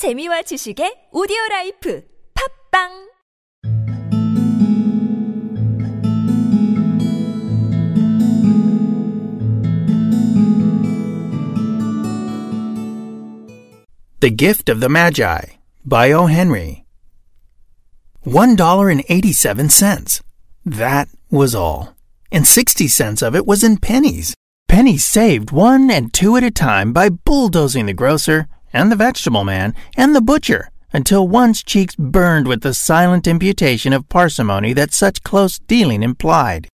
재미와 지식의 오디오 라이프 팟빵 The Gift of the Magi by O. Henry. $1.87. That was all. And 60 cents of it was in pennies. Pennies saved one and two at a time by bulldozing the grocer and the vegetable man and the butcher until one's cheeks burned with the silent imputation of parsimony that such close dealing implied.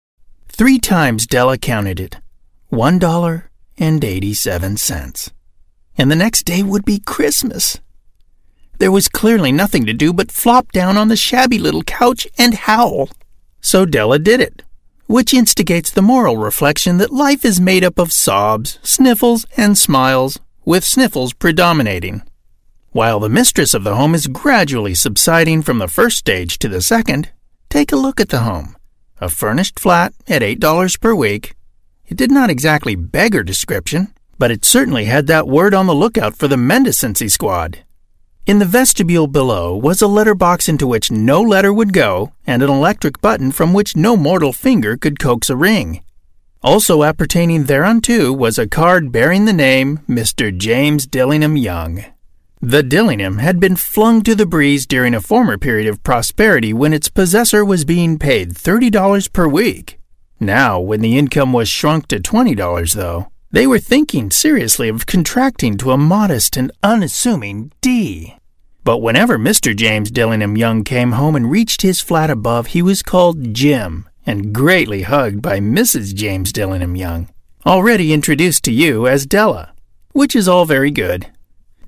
Three times Della counted it. One dollar and eighty-seven cents and the next day would be Christmas. There was clearly nothing to do but flop down on the shabby little couch and howl. So Della did it, which instigates the moral reflection that life is made up of sobs, sniffles, and smiles, with sniffles predominating. While the mistress of the home is gradually subsiding from the first stage to the second, take a look at the home. A furnished flat at $8 per week. It did not exactly beggar description, but it certainly had that word on the lookout for the mendicancy squad. In the vestibule below was a letter box into which no letter would go, and an electric button from which no mortal finger could coax a ring. Also appertaining thereunto was a card bearing the name Mr. James Dillingham Young. The Dillingham had been flung to the breeze during a former period of prosperity when its possessor was being paid $30 per week. Now, when the income was shrunk to $20, though, they were thinking seriously of contracting to a modest and unassuming D. But whenever Mr. James Dillingham Young came home and reached his flat above, he was called Jim and greatly hugged by Mrs. James Dillingham Young, already introduced to you as Della, which is all very good.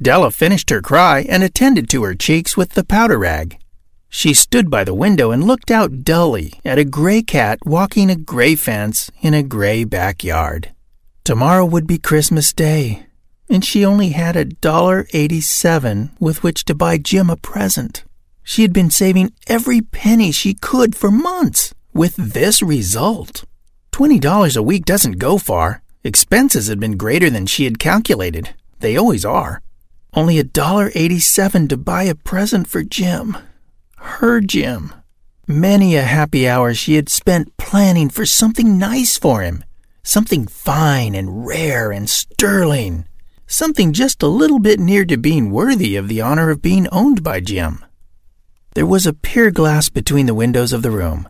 Della finished her cry and attended to her cheeks with the powder rag. She stood by the window and looked out dully at a gray cat walking a gray fence in a gray backyard. Tomorrow would be Christmas Day, and she only had a dollar eighty-seven with which to buy Jim a present. She had been saving every penny she could for months, with this result. Twenty dollars a week doesn't go far. Expenses had been greater than she had calculated. They always are. Only a dollar eighty-seven to buy a present for Jim. Her Jim. Many a happy hour she had spent planning for something nice for him something fine and rare and sterling, something just a little bit near to being worthy of the honor of being owned by Jim. There was a pier glass between the windows of the room.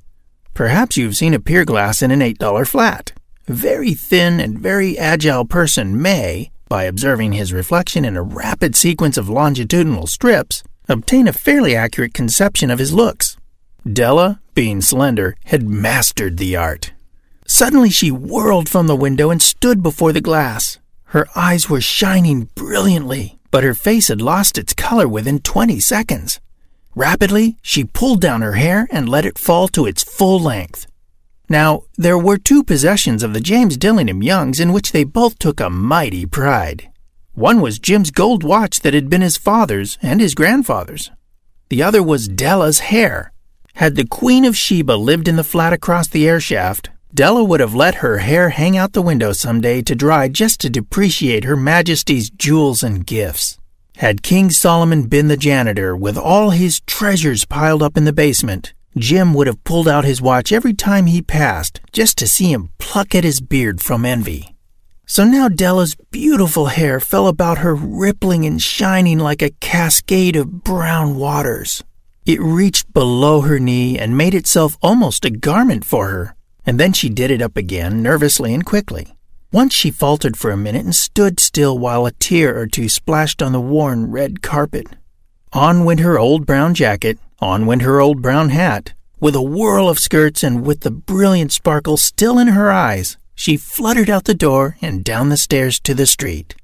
Perhaps you've seen a pier glass in an $8 flat. A very thin and very agile person may, by observing his reflection in a rapid sequence of longitudinal strips, obtain a fairly accurate conception of his looks. Della, being slender, had mastered the art. Suddenly she whirled from the window and stood before the glass. Her eyes were shining brilliantly, but her face had lost its color within 20 seconds. Rapidly, she pulled down her hair and let it fall to its full length. Now, there were two possessions of the James Dillingham Youngs in which they both took a mighty pride. One was Jim's gold watch that had been his father's and his grandfather's. The other was Della's hair. Had the Queen of Sheba lived in the flat across the air shaft, Della would have let her hair hang out the window some day to dry just to depreciate Her Majesty's jewels and gifts. Had King Solomon been the janitor with all his treasures piled up in the basement, Jim would have pulled out his watch every time he passed just to see him pluck at his beard from envy. So now Della's beautiful hair fell about her rippling and shining like a cascade of brown waters. It reached below her knee and made itself almost a garment for her and then she did it up again, nervously and quickly. Once she faltered for a minute and stood still while a tear or two splashed on the worn red carpet. On went her old brown jacket, on went her old brown hat. With a whirl of skirts and with the brilliant sparkle still in her eyes, she fluttered out the door and down the stairs to the street.